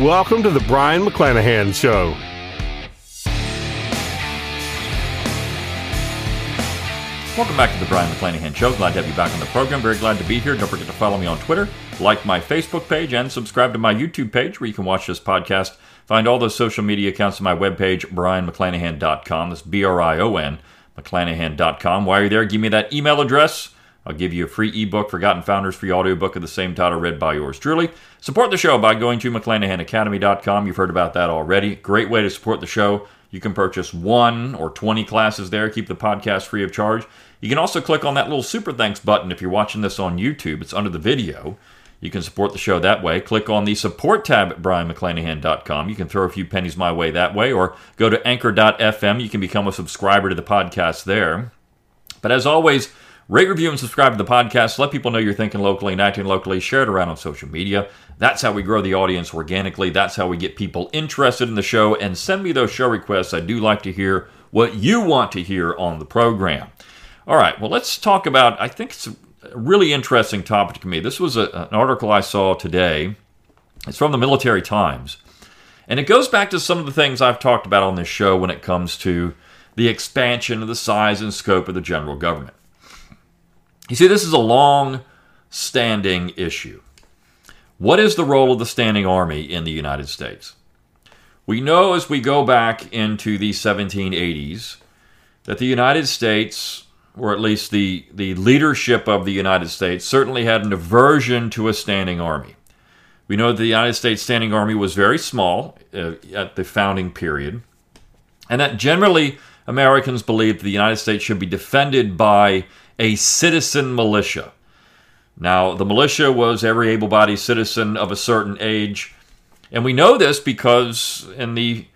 Welcome to the Brion McClanahan Show. Welcome back to the Brion McClanahan Show. Glad to have you back on the program. Very glad to be here. Don't forget to follow me on Twitter, like my Facebook page, and subscribe to my YouTube page where you can watch this podcast. Find all those social media accounts on my webpage, brionmcclanahan.com. That's B R I O N, McClanahan.com. While you're you there, give me that email address. I'll give you a free ebook, Forgotten Founders, free audiobook of the same title, read by yours truly. Support the show by going to McClanahanacademy.com. You've heard about that already. Great way to support the show. You can purchase one or 20 classes there, keep the podcast free of charge. You can also click on that little super thanks button if you're watching this on YouTube. It's under the video. You can support the show that way. Click on the support tab at brionmcclanahan.com. You can throw a few pennies my way that way, or go to anchor.fm. You can become a subscriber to the podcast there. But as always, Rate, review, and subscribe to the podcast. Let people know you're thinking locally and acting locally. Share it around on social media. That's how we grow the audience organically. That's how we get people interested in the show. And send me those show requests. I do like to hear what you want to hear on the program. All right, well, let's talk about, I think it's a really interesting topic to me. This was a, an article I saw today. It's from the Military Times. And it goes back to some of the things I've talked about on this show when it comes to the expansion of the size and scope of the general government. You see, this is a long standing issue. What is the role of the standing army in the United States? We know as we go back into the 1780s that the United States, or at least the, the leadership of the United States, certainly had an aversion to a standing army. We know that the United States standing army was very small uh, at the founding period, and that generally Americans believed the United States should be defended by a citizen militia. Now, the militia was every able bodied citizen of a certain age. And we know this because in the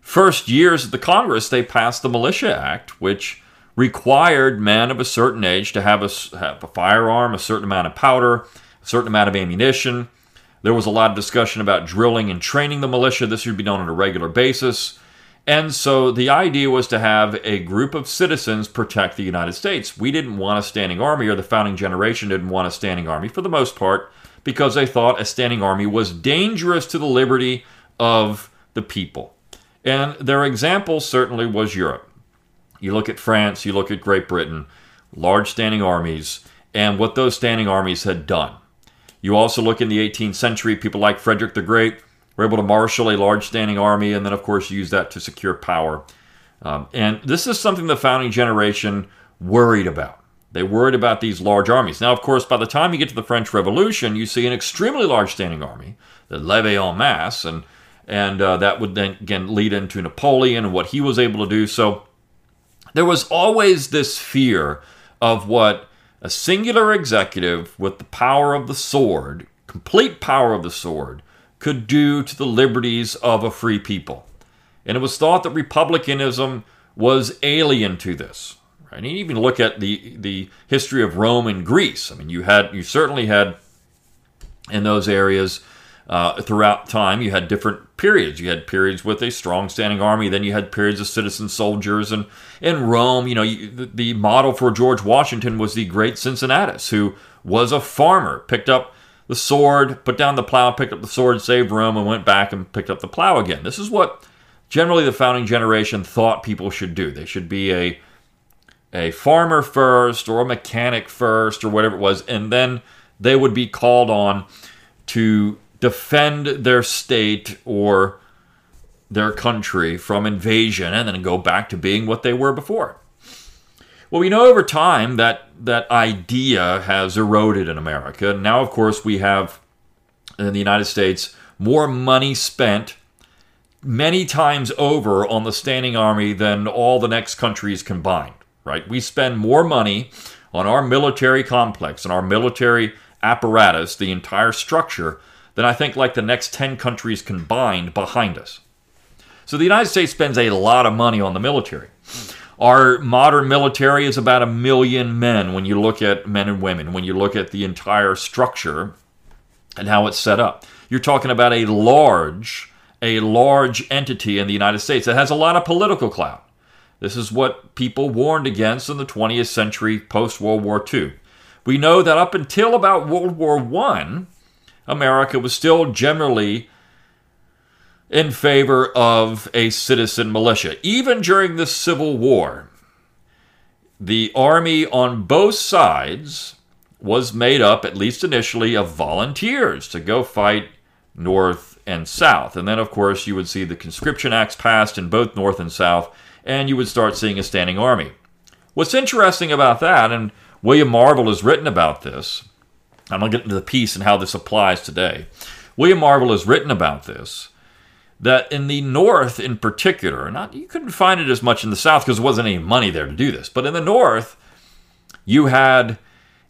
first years of the Congress, they passed the Militia Act, which required men of a certain age to have a, have a firearm, a certain amount of powder, a certain amount of ammunition. There was a lot of discussion about drilling and training the militia. This should be done on a regular basis. And so the idea was to have a group of citizens protect the United States. We didn't want a standing army, or the founding generation didn't want a standing army for the most part, because they thought a standing army was dangerous to the liberty of the people. And their example certainly was Europe. You look at France, you look at Great Britain, large standing armies, and what those standing armies had done. You also look in the 18th century, people like Frederick the Great were able to marshal a large standing army and then, of course, use that to secure power. Um, and this is something the founding generation worried about. They worried about these large armies. Now, of course, by the time you get to the French Revolution, you see an extremely large standing army, the levee en masse, and and uh, that would then again lead into Napoleon and what he was able to do. So there was always this fear of what a singular executive with the power of the sword, complete power of the sword, could do to the liberties of a free people. And it was thought that republicanism was alien to this. Right? And even look at the, the history of Rome and Greece. I mean, you had you certainly had in those areas uh, throughout time, you had different periods. You had periods with a strong standing army, then you had periods of citizen soldiers. And in Rome, you know, you, the, the model for George Washington was the great Cincinnatus, who was a farmer, picked up the sword, put down the plow, picked up the sword, saved Rome, and went back and picked up the plow again. This is what generally the founding generation thought people should do. They should be a a farmer first or a mechanic first or whatever it was, and then they would be called on to defend their state or their country from invasion and then go back to being what they were before. Well, we know over time that that idea has eroded in America. Now, of course, we have in the United States more money spent many times over on the standing army than all the next countries combined, right? We spend more money on our military complex and our military apparatus, the entire structure, than I think like the next 10 countries combined behind us. So the United States spends a lot of money on the military. Our modern military is about a million men when you look at men and women, when you look at the entire structure and how it's set up. You're talking about a large, a large entity in the United States that has a lot of political clout. This is what people warned against in the 20th century post World War II. We know that up until about World War I, America was still generally in favor of a citizen militia. Even during the Civil War, the army on both sides was made up, at least initially, of volunteers to go fight North and South. And then, of course, you would see the conscription acts passed in both North and South, and you would start seeing a standing army. What's interesting about that, and William Marvel has written about this, I'm going to get into the piece and how this applies today. William Marvel has written about this that in the North, in particular, not you couldn't find it as much in the South because there wasn't any money there to do this, but in the North, you had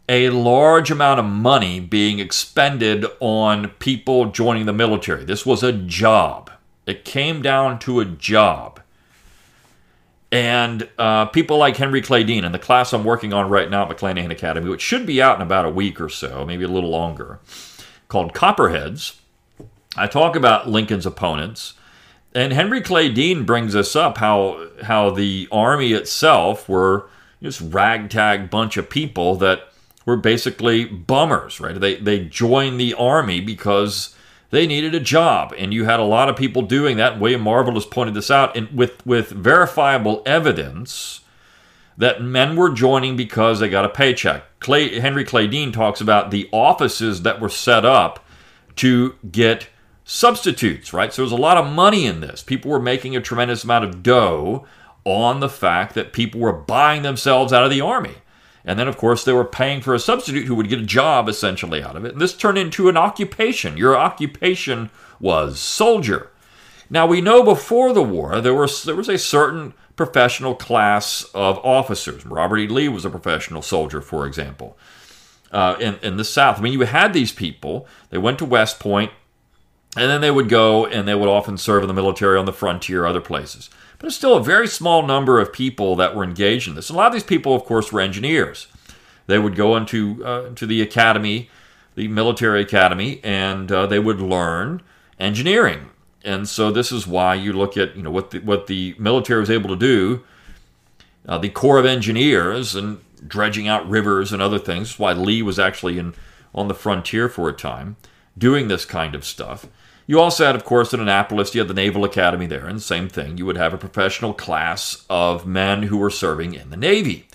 a large amount of money being expended on people joining the military. This was a job. It came down to a job. And uh, people like Henry Clay Dean and the class I'm working on right now at McClanahan Academy, which should be out in about a week or so, maybe a little longer, called Copperheads. I talk about Lincoln's opponents. And Henry Clay Dean brings us up how how the army itself were just ragtag bunch of people that were basically bummers, right? They they joined the army because they needed a job, and you had a lot of people doing that. William Marvel has pointed this out, and with with verifiable evidence that men were joining because they got a paycheck. Clay, Henry Clay Dean talks about the offices that were set up to get substitutes, right? So there's a lot of money in this. People were making a tremendous amount of dough on the fact that people were buying themselves out of the army. And then, of course, they were paying for a substitute who would get a job essentially out of it. And this turned into an occupation. Your occupation was soldier. Now, we know before the war there was, there was a certain professional class of officers. Robert E. Lee was a professional soldier, for example, uh, in, in the South. I mean, you had these people, they went to West Point, and then they would go and they would often serve in the military on the frontier, or other places. But it's still a very small number of people that were engaged in this. And a lot of these people, of course, were engineers. They would go into uh, to the academy, the military academy, and uh, they would learn engineering. And so this is why you look at you know what the, what the military was able to do. Uh, the Corps of Engineers and dredging out rivers and other things. That's why Lee was actually in on the frontier for a time, doing this kind of stuff. You also had, of course, in Annapolis, you had the Naval Academy there, and same thing. You would have a professional class of men who were serving in the Navy.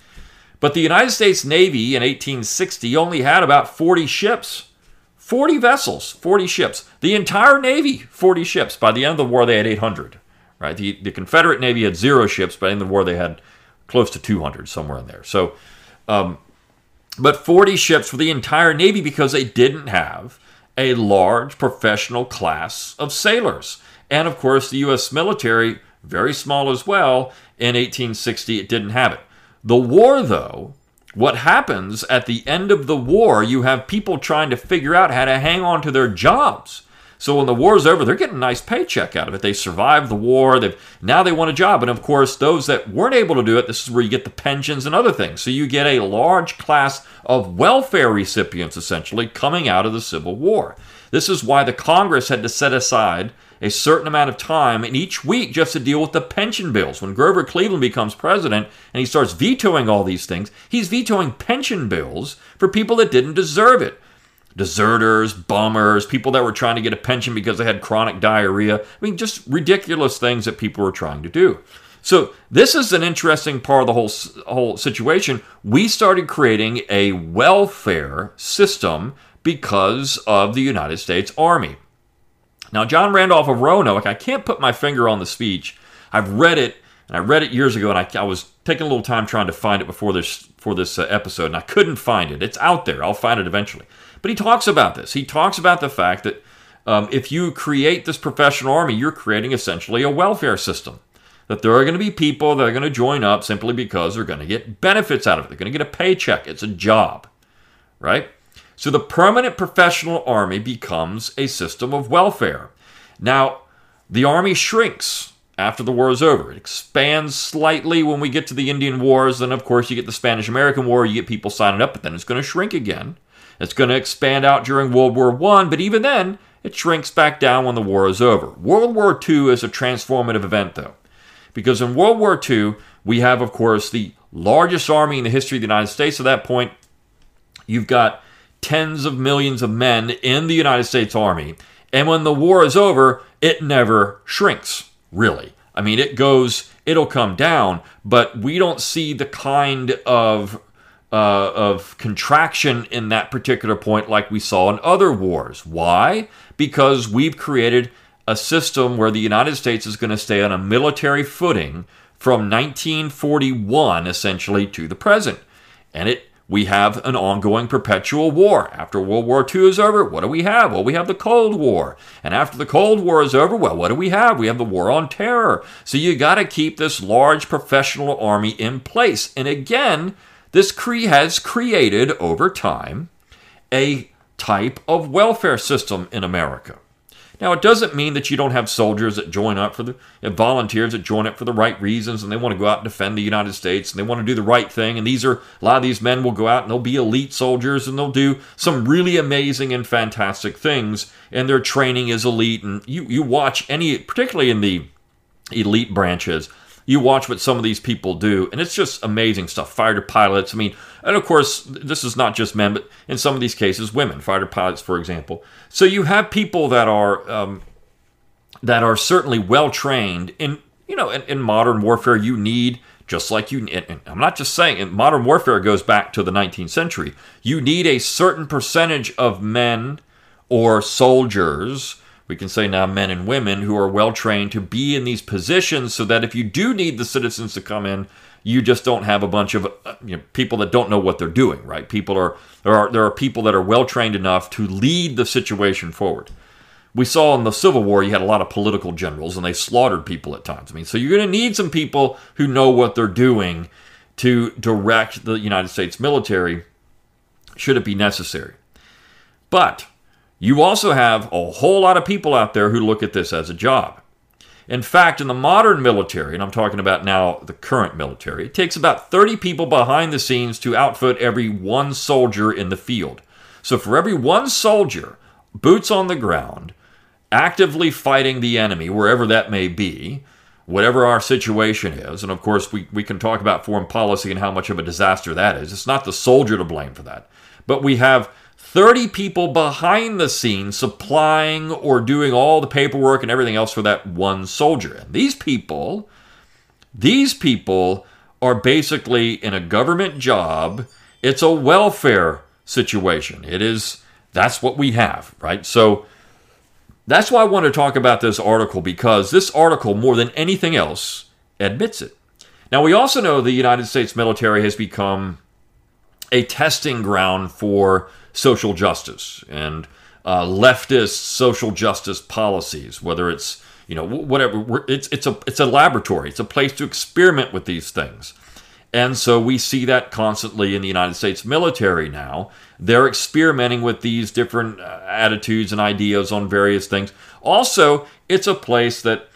But the United States Navy in 1860 only had about 40 ships. 40 vessels, 40 ships. The entire Navy, 40 ships. By the end of the war, they had 800. Right? The, the Confederate Navy had zero ships. End of the war, they had close to 200, somewhere in there. So, um, but 40 ships for the entire Navy because they didn't have a large professional class of sailors. And of course, the U.S. military, very small as well, in 1860, it didn't have it. The war, though, what happens at the end of the war, you have people trying to figure out how to hang on to their jobs. So when the war's over, they're getting a nice paycheck out of it. They survived the war. They've now they want a job. And of course, those that weren't able to do it, this is where you get the pensions and other things. So you get a large class of welfare recipients essentially coming out of the Civil War. This is why the Congress had to set aside a certain amount of time in each week just to deal with the pension bills. When Grover Cleveland becomes president and he starts vetoing all these things, he's vetoing pension bills for people that didn't deserve it deserters, bummers, people that were trying to get a pension because they had chronic diarrhea. I mean, just ridiculous things that people were trying to do. So this is an interesting part of the whole whole situation. We started creating a welfare system because of the United States Army. Now, John Randolph of Roanoke, I can't put my finger on the speech. I've read it, and I read it years ago, and I, I was taking a little time trying to find it before this for this uh, episode, and I couldn't find it. It's out there. I'll find it eventually. But he talks about this. He talks about the fact that um, if you create this professional army, you're creating essentially a welfare system. That there are going to be people that are going to join up simply because they're going to get benefits out of it. They're going to get a paycheck. It's a job, right? So the permanent professional army becomes a system of welfare. Now, the army shrinks after the war is over. It expands slightly when we get to the Indian Wars. Then, of course, you get the Spanish American War, you get people signing up, but then it's going to shrink again. It's going to expand out during World War I, but even then, it shrinks back down when the war is over. World War II is a transformative event, though, because in World War II, we have, of course, the largest army in the history of the United States at that point. You've got tens of millions of men in the United States Army. And when the war is over, it never shrinks, really. I mean, it goes, it'll come down, but we don't see the kind of uh, of contraction in that particular point like we saw in other wars. Why? Because we've created a system where the United States is going to stay on a military footing from 1941 essentially to the present. And it we have an ongoing perpetual war. After World War II is over, what do we have? Well, we have the Cold War. And after the Cold War is over, well, what do we have? We have the War on Terror. So you got to keep this large professional army in place. And again, this cre- has created over time a type of welfare system in America. Now, it doesn't mean that you don't have soldiers that join up for the volunteers that join up for the right reasons and they want to go out and defend the United States and they want to do the right thing. And these are a lot of these men will go out and they'll be elite soldiers and they'll do some really amazing and fantastic things. And their training is elite. And you, you watch any, particularly in the elite branches, you watch what some of these people do, and it's just amazing stuff. Fighter pilots, I mean, and of course, this is not just men, but in some of these cases, women, fighter pilots, for example. So you have people that are um, that are certainly well trained in you know in, in, modern warfare. You need just like you. And I'm not just saying. Modern warfare goes back to the 19th century. You need a certain percentage of men or soldiers we can say now men and women who are well trained to be in these positions so that if you do need the citizens to come in, you just don't have a bunch of uh, you know, people that don't know what they're doing, right? People are there are there are people that are well trained enough to lead the situation forward. We saw in the Civil War you had a lot of political generals and they slaughtered people at times. I mean, so you're going to need some people who know what they're doing to direct the United States military should it be necessary. But you also have a whole lot of people out there who look at this as a job. In fact, in the modern military, and I'm talking about now the current military, it takes about 30 people behind the scenes to outfit every one soldier in the field. So for every one soldier, boots on the ground, actively fighting the enemy, wherever that may be, whatever our situation is, and of course we, we can talk about foreign policy and how much of a disaster that is. It's not the soldier to blame for that. But we have 30 people behind the scenes supplying or doing all the paperwork and everything else for that one soldier. And these people, these people are basically in a government job. It's a welfare situation. It is, that's what we have, right? So that's why I want to talk about this article because this article, more than anything else, admits it. Now, we also know the United States military has become a testing ground for social justice and uh, leftist social justice policies, whether it's you know whatever it's it's a it's a laboratory. It's a place to experiment with these things. And so we see that constantly in the united states military now. They're experimenting with these different uh, attitudes and ideas on various things. Also it's a place that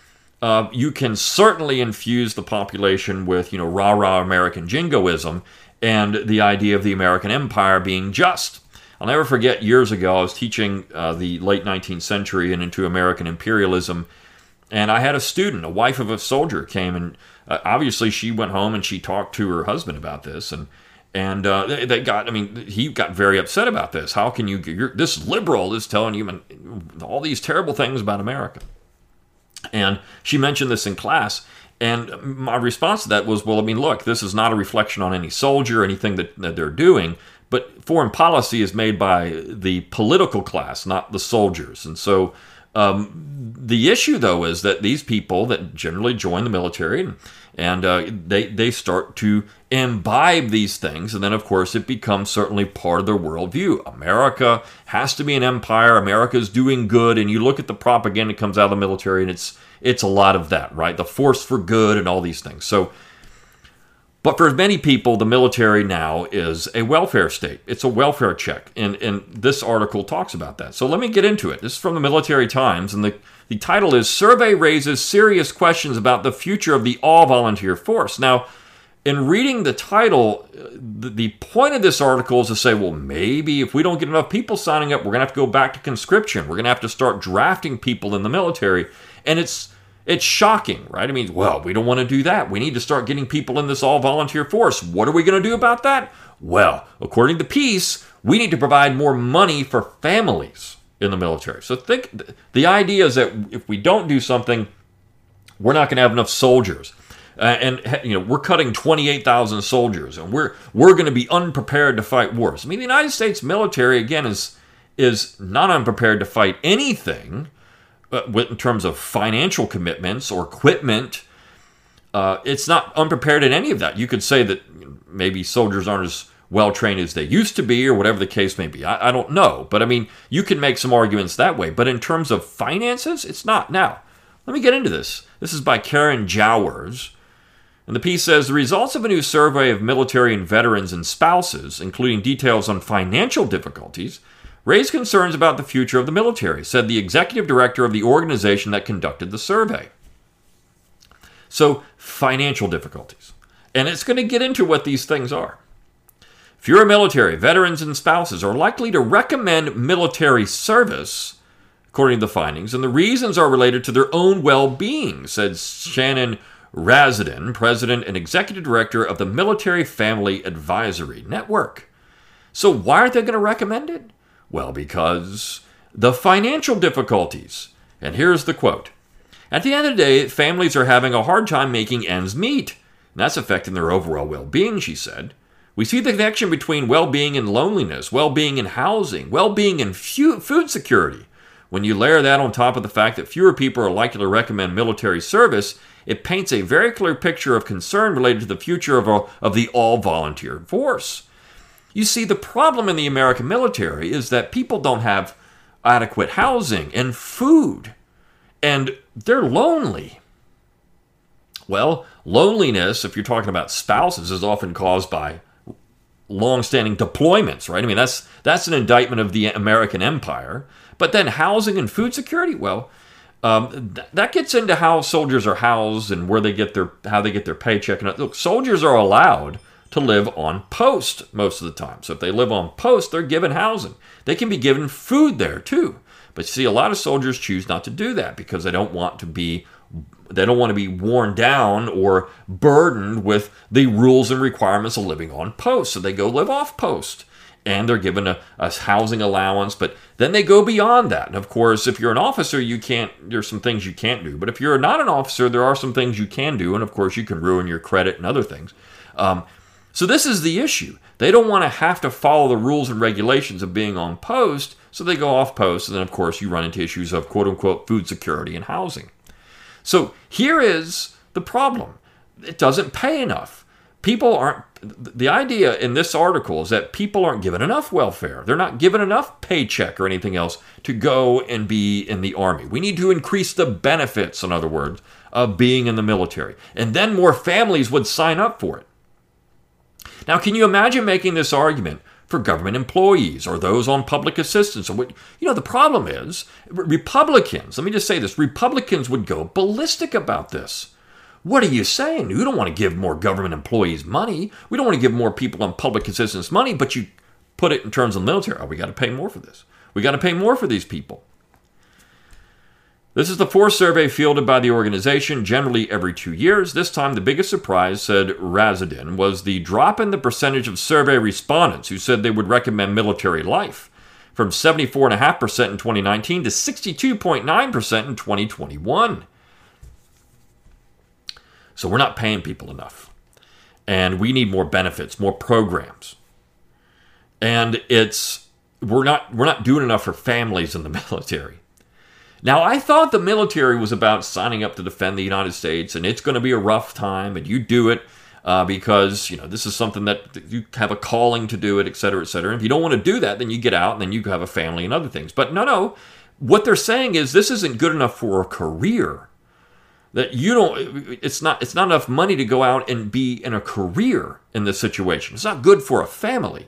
uh, you can certainly infuse the population with you know rah rah american jingoism and the idea of the american empire being just I'll never forget years ago, I was teaching uh, the late 19th century and into American imperialism. And I had a student, a wife of a soldier, came and uh, obviously she went home and she talked to her husband about this. And and uh, they, they, got, I mean, he got very upset about this. How can you, you're, this liberal is telling you all these terrible things about America. And she mentioned this in class. And my response to that was, well, I mean, look, this is not a reflection on any soldier anything that, that they're doing. But foreign policy is made by the political class, not the soldiers. And so um, the issue, though, is that these people that generally join the military and, and uh, they, they start to imbibe these things. And then, of course, it becomes certainly part of their worldview. America has to be an empire. America is doing good. And you look at the propaganda that comes out of the military, and it's, it's a lot of that, right? The force for good and all these things. So But for many people, the military now is a welfare state. It's a welfare check. And, and this article talks about that. So let me get into it. This is from the Military Times, and the, the title is Survey Raises Serious Questions About the Future of the All Volunteer Force. Now, in reading the title, the, the point of this article is to say, well, maybe if we don't get enough people signing up, we're going to have to go back to conscription. We're going to have to start drafting people in the military. And it's it's shocking, right? I mean, well, we don't want to do that. We need to start getting people in this all volunteer force. What are we going to do about that? Well, according to piece, we need to provide more money for families in the military. So think the idea is that if we don't do something, we're not going to have enough soldiers. Uh, and you know we're cutting 28,000 soldiers, and we're we're going to be unprepared to fight wars. I mean, the United States military again is is not unprepared to fight anything uh, in terms of financial commitments or equipment. Uh, it's not unprepared in any of that. You could say that maybe soldiers aren't as well trained as they used to be, or whatever the case may be. I, I, don't know. But I mean, you can make some arguments that way. But in terms of finances, it's not. Now, let me get into this. This is by Karen Jowers. And the piece says the results of a new survey of military and veterans and spouses, including details on financial difficulties, raised concerns about the future of the military, said the executive director of the organization that conducted the survey. So, financial difficulties. And it's going to get into what these things are. Fewer military, veterans, and spouses are likely to recommend military service, according to the findings, and the reasons are related to their own well being, said Shannon Razsadin, president and executive director of the Military Family Advisory Network. So, why are they going to recommend it? Well, because the financial difficulties. And here's the quote At the end of the day, families are having a hard time making ends meet. And that's affecting their overall well being, she said. We see the connection between well being and loneliness, well being and housing, well being and food security. When you layer that on top of the fact that fewer people are likely to recommend military service, it paints a very clear picture of concern related to the future of, a, of the all volunteer force. You see, the problem in the American military is that people don't have adequate housing and food, and they're lonely. Well, loneliness, if you're talking about spouses, is often caused by long-standing deployments, right? I mean, that's that's an indictment of the American empire. But then housing and food security, well, um, th- that gets into how soldiers are housed and where they get their how they get their paycheck. And look, soldiers are allowed to live on post most of the time. So if they live on post, they're given housing. They can be given food there too. But you see, a lot of soldiers choose not to do that because they don't want to be they don't want to be worn down or burdened with the rules and requirements of living on post. So they go live off post and they're given a, a, housing allowance, but then they go beyond that. And of course, if you're an officer, you can't, there's some things you can't do. But if you're not an officer, there are some things you can do. And of course, you can ruin your credit and other things. Um, so this is the issue. They don't want to have to follow the rules and regulations of being on post, so they go off post, and then of course you run into issues of quote unquote food security and housing. So here is the problem. It doesn't pay enough. People aren't the idea in this article is that people aren't given enough welfare. They're not given enough paycheck or anything else to go and be in the army. We need to increase the benefits, in other words, of being in the military. And then more families would sign up for it. Now, can you imagine making this argument for government employees or those on public assistance? Or what, you know, the problem is Republicans. Let me just say this: Republicans would go ballistic about this. What are you saying? You don't want to give more government employees money. We don't want to give more people on public assistance money, but you put it in terms of the military. Oh, we got to pay more for this. We got to pay more for these people. This is the fourth survey fielded by the organization, generally every two years. This time, the biggest surprise, said Razsadin, was the drop in the percentage of survey respondents who said they would recommend military life from 74.5% in 2019 to 62.9% in 2021. So we're not paying people enough. And we need more benefits, more programs. And it's we're not we're not doing enough for families in the military. Now, I thought the military was about signing up to defend the United States, and it's going to be a rough time, and you do it uh, because you know this is something that you have a calling to do it, et cetera, et cetera. And if you don't want to do that, then you get out, and then you have a family and other things. But no, no, what they're saying is this isn't good enough for a career. that you don't it's not it's not enough money to go out and be in a career in this situation. It's not good for a family.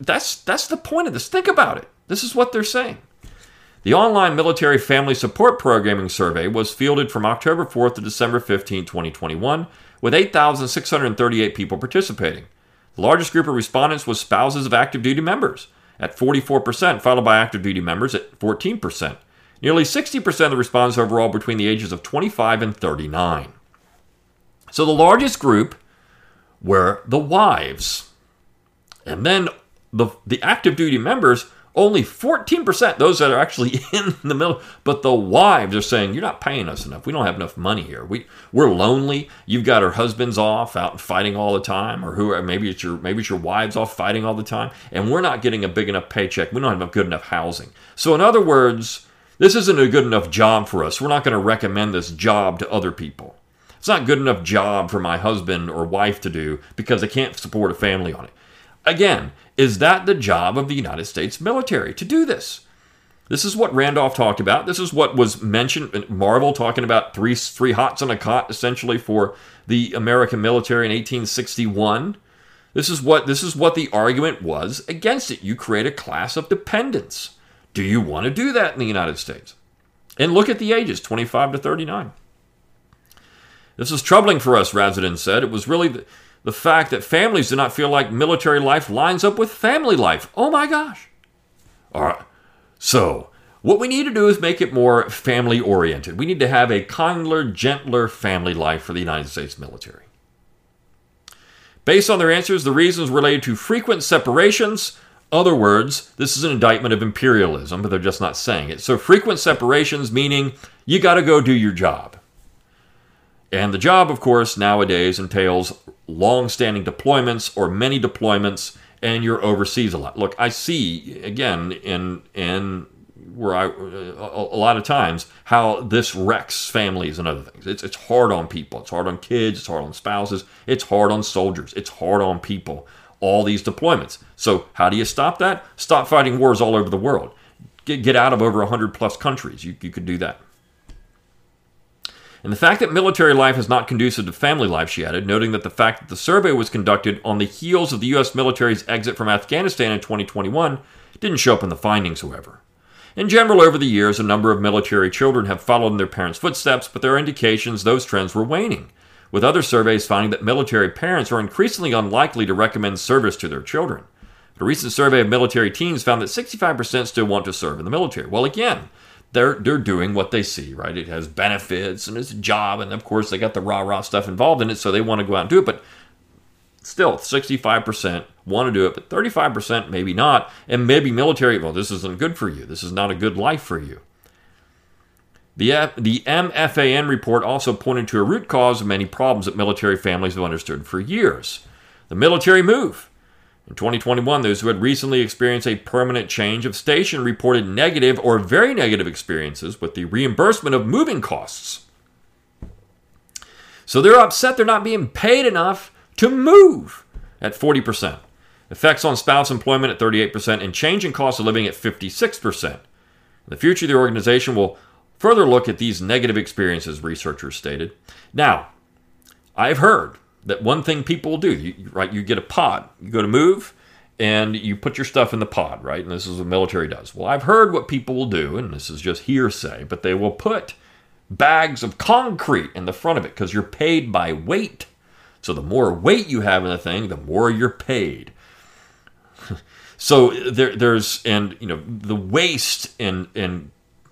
That's that's the point of this. Think about it. This is what they're saying. The online military family support programming survey was fielded from October 4th to December 15, 2021, with 8,638 people participating. The largest group of respondents was spouses of active duty members at 44%, followed by active duty members at 14%. Nearly 60% of the respondents overall between the ages of 25 and 39. So the largest group were the wives. And then the, the active duty members, only 14%, those that are actually in the middle, but the wives are saying, You're not paying us enough. We don't have enough money here. We, we're lonely. You've got our husbands off out fighting all the time, or who maybe it's your maybe it's your wives off fighting all the time, and we're not getting a big enough paycheck. We don't have good enough housing. So, in other words, this isn't a good enough job for us. We're not going to recommend this job to other people. It's not good enough job for my husband or wife to do because they can't support a family on it. Again, is that the job of the United States military to do this? This is what Randolph talked about. This is what was mentioned. Marvel talking about three three hots on a cot essentially for the American military in 1861. This is what this is what the argument was against it. You create a class of dependents. Do you want to do that in the United States? And look at the ages 25 to 39. This is troubling for us, Razsadin said. It was really the, the fact that families do not feel like military life lines up with family life. Oh my gosh. All right. So, what we need to do is make it more family oriented. We need to have a kinder, gentler family life for the United States military. Based on their answers, the reasons related to frequent separations, other words, this is an indictment of imperialism, but they're just not saying it. So, frequent separations meaning you got to go do your job. And the job, of course, nowadays entails long standing deployments or many deployments, and you're overseas a lot. Look, I see, again, in, in where I, a, lot of times, how this wrecks families and other things. It's, it's hard on people. It's hard on kids. It's hard on spouses. It's hard on soldiers. It's hard on people all these deployments. So, how do you stop that? Stop fighting wars all over the world. Get, get out of over 100 plus countries. You, you could do that. And the fact that military life is not conducive to family life, she added, noting that the fact that the survey was conducted on the heels of the U.S. military's exit from Afghanistan in 2021 didn't show up in the findings, however. In general, over the years, a number of military children have followed in their parents' footsteps, but there are indications those trends were waning with other surveys finding that military parents are increasingly unlikely to recommend service to their children. A recent survey of military teens found that 65% still want to serve in the military. Well, again, they're they're doing what they see, right? It has benefits and it's a job, and of course they got the rah rah stuff involved in it, so they want to go out and do it. But still, 65% want to do it, but 35% maybe not, and maybe military. Well, this isn't good for you. This is not a good life for you. The, the MFAN report also pointed to a root cause of many problems that military families have understood for years the military move. In 2021, those who had recently experienced a permanent change of station reported negative or very negative experiences with the reimbursement of moving costs. So they're upset they're not being paid enough to move at 40%. Effects on spouse employment at 38% and change in cost of living at 56%. In the future, of the organization will further look at these negative experiences, researchers stated. Now, I've heard that one thing people will do, you, right? You get a pod, you go to move, and you put your stuff in the pod, right? And this is what military does. Well, I've heard what people will do, and this is just hearsay, but they will put bags of concrete in the front of it because you're paid by weight. So the more weight you have in the thing, the more you're paid. so there, there's and you know the waste and and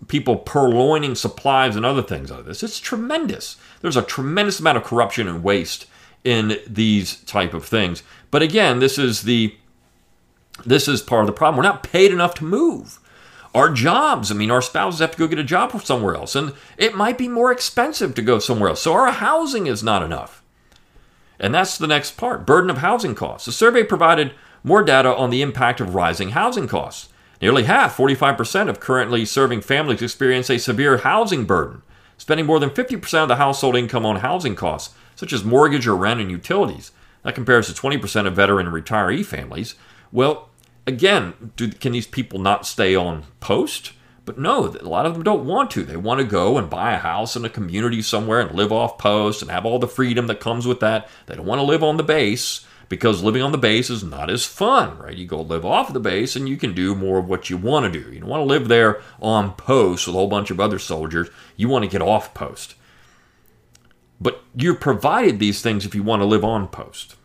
people purloining supplies and other things out of this. It's tremendous. There's a tremendous amount of corruption and waste in these type of things. But again, this is the this is part of the problem. We're not paid enough to move. Our jobs, I mean, our spouses have to go get a job somewhere else, and it might be more expensive to go somewhere else. So our housing is not enough. And that's the next part burden of housing costs. The survey provided more data on the impact of rising housing costs. Nearly half, 45%, of currently serving families experience a severe housing burden, spending more than 50% of the household income on housing costs, such as mortgage or rent and utilities. That compares to 20% of veteran and retiree families. Well, again, do, can these people not stay on post? But no, a lot of them don't want to. They want to go and buy a house in a community somewhere and live off post and have all the freedom that comes with that. They don't want to live on the base because living on the base is not as fun, right? You go live off the base and you can do more of what you want to do. You don't want to live there on post with a whole bunch of other soldiers. You want to get off post. But you're provided these things if you want to live on post.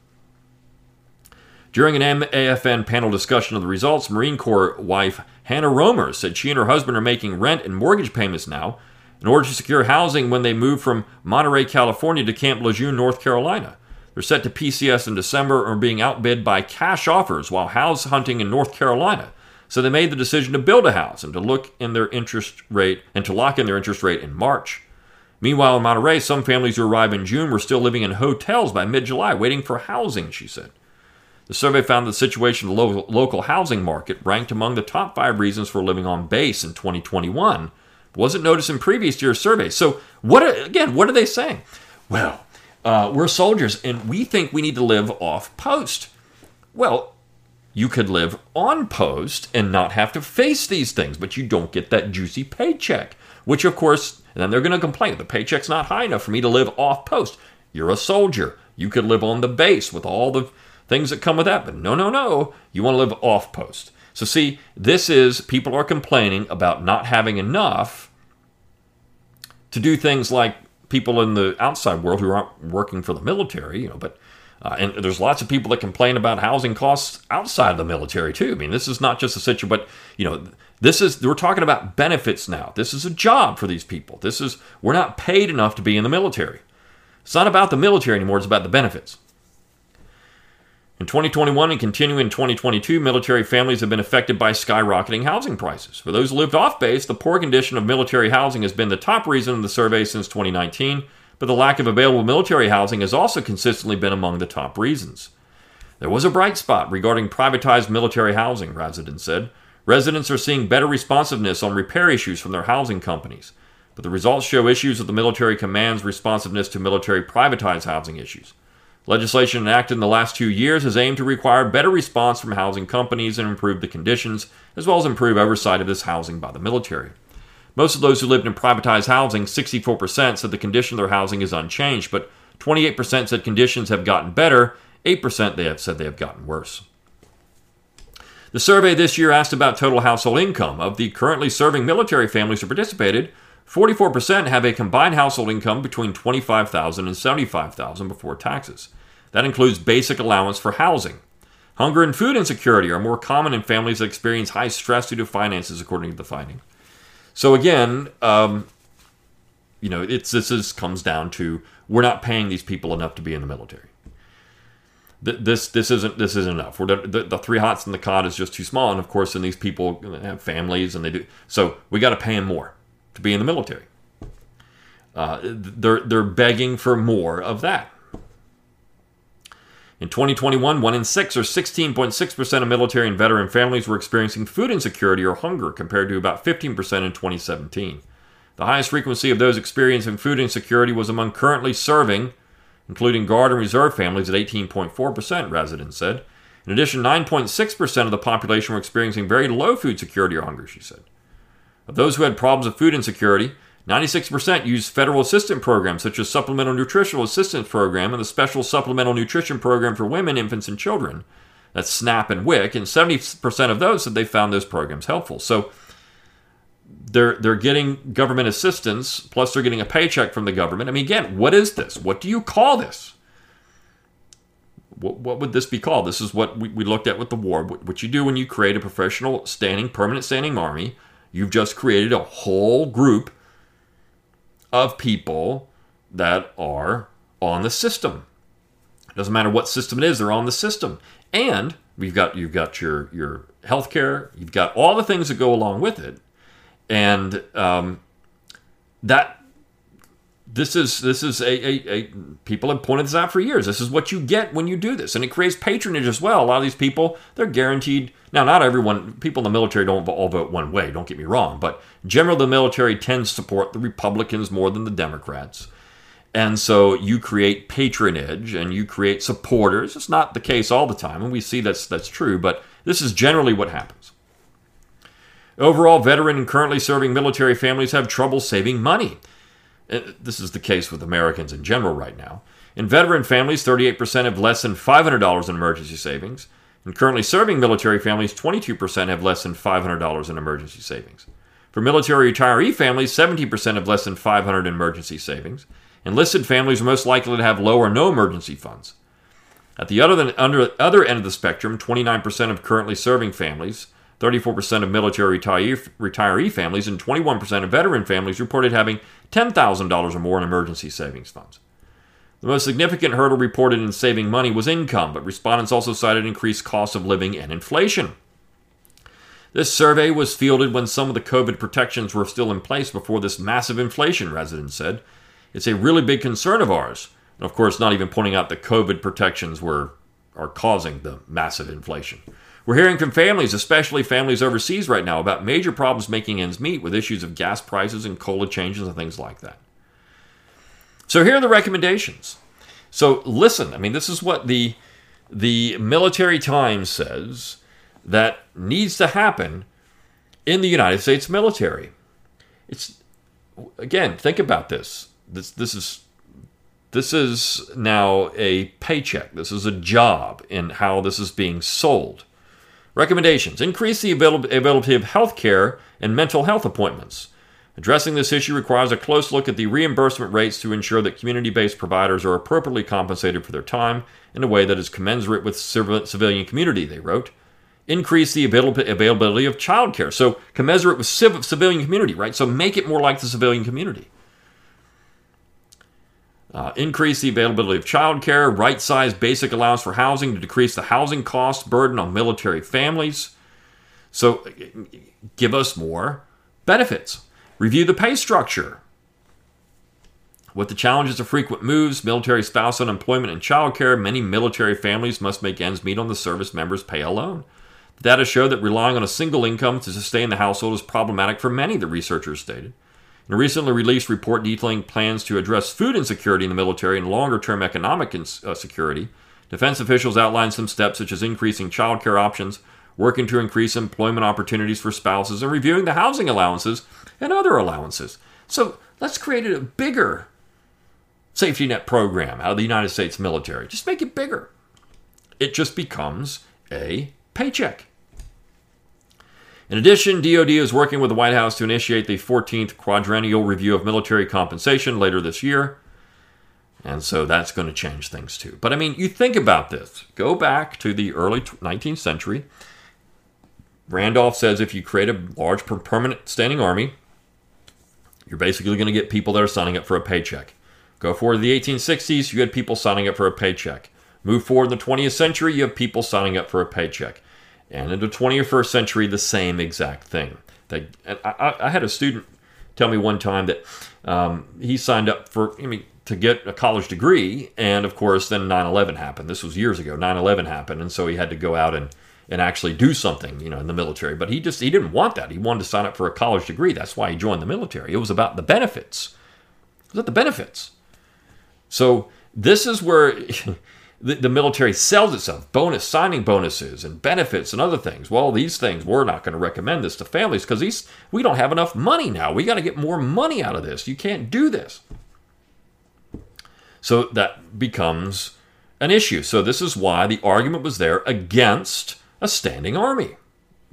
During an MAFN panel discussion of the results, Marine Corps wife Hannah Romer said she and her husband are making rent and mortgage payments now in order to secure housing when they move from Monterey, California to Camp Lejeune, North Carolina. They're set to PCS in December and are being outbid by cash offers while house hunting in North Carolina. So they made the decision to build a house and to look in their interest rate and to lock in their interest rate in March. Meanwhile, in Monterey, some families who arrived in June were still living in hotels by mid July, waiting for housing, she said. The survey found the situation of the local housing market ranked among the top five reasons for living on base in 2021. Wasn't noticed in previous year's surveys. So, what again? What are they saying? Well, uh, we're soldiers and we think we need to live off post. Well, you could live on post and not have to face these things, but you don't get that juicy paycheck, which, of course, then they're going to complain the paycheck's not high enough for me to live off post. You're a soldier. You could live on the base with all the things that come with that. But no, no, no. You want to live off post. So, see, this is people are complaining about not having enough to do things like people in the outside world who aren't working for the military, you know, but. Uh, and there's lots of people that complain about housing costs outside of the military too. I mean, this is not just a situation, but you know, this is we're talking about benefits now. This is a job for these people. This is we're not paid enough to be in the military. It's not about the military anymore. It's about the benefits. In 2021 and continuing in 2022, military families have been affected by skyrocketing housing prices. For those who lived off base, the poor condition of military housing has been the top reason in the survey since 2019, but the lack of available military housing has also consistently been among the top reasons. There was a bright spot regarding privatized military housing, residents said. Residents are seeing better responsiveness on repair issues from their housing companies, but the results show issues with the military command's responsiveness to military privatized housing issues. Legislation enacted in the last two years has aimed to require better response from housing companies and improve the conditions, as well as improve oversight of this housing by the military. Most of those who lived in privatized housing, 64%, said the condition of their housing is unchanged, but 28% said conditions have gotten better, 8% they have said they have gotten worse. The survey this year asked about total household income. Of the currently serving military families who participated, 44% have a combined household income between 25,000 and 75,000 before taxes. That includes basic allowance for housing. Hunger and food insecurity are more common in families that experience high stress due to finances, according to the finding. So again, um, you know, it's this is comes down to we're not paying these people enough to be in the military. This this isn't this isn't enough. The, the, the, three hots in the cot is just too small, and of course, then these people have families and they do. So we got to pay them more to be in the military. Uh, they're they're begging for more of that. In 2021, one in six, or 16.6% of military and veteran families were experiencing food insecurity or hunger, compared to about 15% in 2017. The highest frequency of those experiencing food insecurity was among currently serving, including Guard and Reserve families at 18.4%, residents said. In addition, 9.6% of the population were experiencing very low food security or hunger, she said. Of those who had problems with food insecurity, 96% used federal assistance programs such as Supplemental Nutritional Assistance Program and the Special Supplemental Nutrition Program for Women, Infants, and Children. That's SNAP and WIC, and 70% of those said they found those programs helpful. So they're they're getting government assistance, plus they're getting a paycheck from the government. I mean, again, what is this? What do you call this? What, what would this be called? This is what we, we looked at with the war. What, what you do when you create a professional standing, permanent standing army You've just created a whole group of people that are on the system. It doesn't matter what system it is, they're on the system. And we've got you've got your your healthcare, you've got all the things that go along with it, and um, that this is this is a, a, a, people have pointed this out for years. This is what you get when you do this, and it creates patronage as well. A lot of these people they're guaranteed. Now, not everyone. People in the military don't all vote one way. Don't get me wrong, but generally the military tends to support the Republicans more than the Democrats, and so you create patronage and you create supporters. It's not the case all the time, and we see that's that's true, but this is generally what happens. Overall, veteran and currently serving military families have trouble saving money. Uh, this is the case with Americans in general right now. In veteran families, 38% have less than $500 in emergency savings. In currently serving military families, 22% have less than $500 in emergency savings. For military retiree families, 70% have less than $500 in emergency savings. Enlisted families are most likely to have low or no emergency funds. At the other, than, under, other end of the spectrum, 29% of currently serving families, 34% of military retiree, families, and 21% of veteran families reported having $10,000 or more in emergency savings funds. The most significant hurdle reported in saving money was income, but respondents also cited increased cost of living and inflation. This survey was fielded when some of the COVID protections were still in place before this massive inflation, residents said. It's a really big concern of ours. And of course, not even pointing out that COVID protections were are causing the massive inflation. We're hearing from families, especially families overseas right now, about major problems making ends meet with issues of gas prices and COLA changes and things like that. So here are the recommendations. So listen, I mean, this is what the the Military Times says that needs to happen in the United States military. It's again, think about this. This this is this is now a paycheck. This is a job in how this is being sold. Recommendations increase the availability of health care and mental health appointments. Addressing this issue requires a close look at the reimbursement rates to ensure that community based providers are appropriately compensated for their time in a way that is commensurate with civilian community, they wrote. Increase the availability of childcare. So, commensurate with civilian community, right? So, make it more like the civilian community. Uh, increase the availability of childcare, right size basic allowance for housing to decrease the housing cost burden on military families. So, give us more benefits. Review the pay structure. With the challenges of frequent moves, military spouse unemployment, and childcare, many military families must make ends meet on the service member's pay alone. The data show that relying on a single income to sustain the household is problematic for many, the researchers stated. In a recently released report detailing plans to address food insecurity in the military and longer term economic insecurity, uh, defense officials outlined some steps such as increasing child care options, working to increase employment opportunities for spouses, and reviewing the housing allowances and other allowances. So let's create a bigger safety net program out of the United States military. Just make it bigger. It just becomes a paycheck. In addition, DoD is working with the White House to initiate the 14th quadrennial review of military compensation later this year. And so that's going to change things too. But I mean, you think about this. Go back to the early 19th century. Randolph says if you create a large permanent standing army, you're basically going to get people that are signing up for a paycheck. Go forward to the 1860s, you had people signing up for a paycheck. Move forward in the 20th century, you have people signing up for a paycheck and in the 21st century, the same exact thing. They, I, I, had a student tell me one time that um, he signed up for, I mean, to get a college degree, and of course, then 9/11 happened. This was years ago. 9/11 happened, and so he had to go out and and actually do something, you know, in the military. But he just he didn't want that. He wanted to sign up for a college degree. That's why he joined the military. It was about the benefits. It was about the benefits. So this is where the, the military sells itself. Bonus signing bonuses and benefits and other things. Well these things we're not going to recommend this to families because these we don't have enough money now. We got to get more money out of this. You can't do this. So that becomes an issue. So this is why the argument was there against a standing army.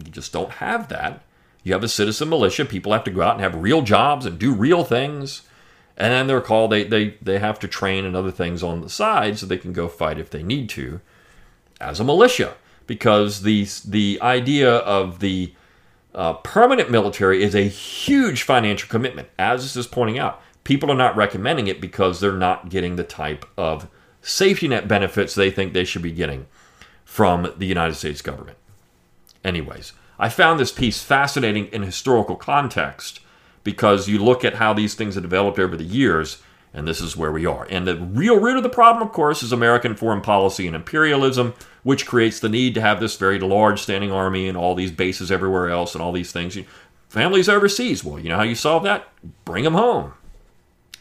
You just don't have that. You have a citizen militia. People have to go out and have real jobs and do real things and then they're called they, they they have to train and other things on the side so they can go fight if they need to as a militia. Because the the idea of the uh, permanent military is a huge financial commitment. As this is pointing out people are not recommending it because they're not getting the type of safety net benefits they think they should be getting from the United States government. Anyways I found this piece fascinating in historical context because you look at how these things have developed over the years, and this is where we are. And the real root of the problem, of course, is American foreign policy and imperialism, which creates the need to have this very large standing army and all these bases everywhere else and all these things. Families overseas, well, you know how you solve that? Bring them home.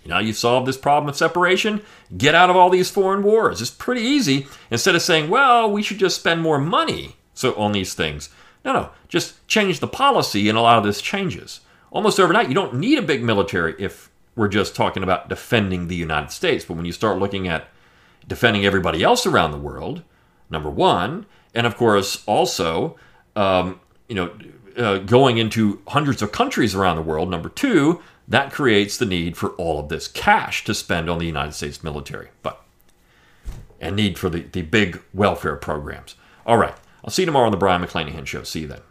You know, you solve this problem of separation, get out of all these foreign wars. It's pretty easy. Instead of saying, well, we should just spend more money so on these things. No, no, just change the policy and a lot of this changes. Almost overnight, you don't need a big military if we're just talking about defending the United States. But when you start looking at defending everybody else around the world, number one, and of course also, um, you know, uh, going into hundreds of countries around the world, number two, that creates the need for all of this cash to spend on the United States military. But and need for the, the big welfare programs. All right. I'll see you tomorrow on the Brion McClanahan Show. See you then.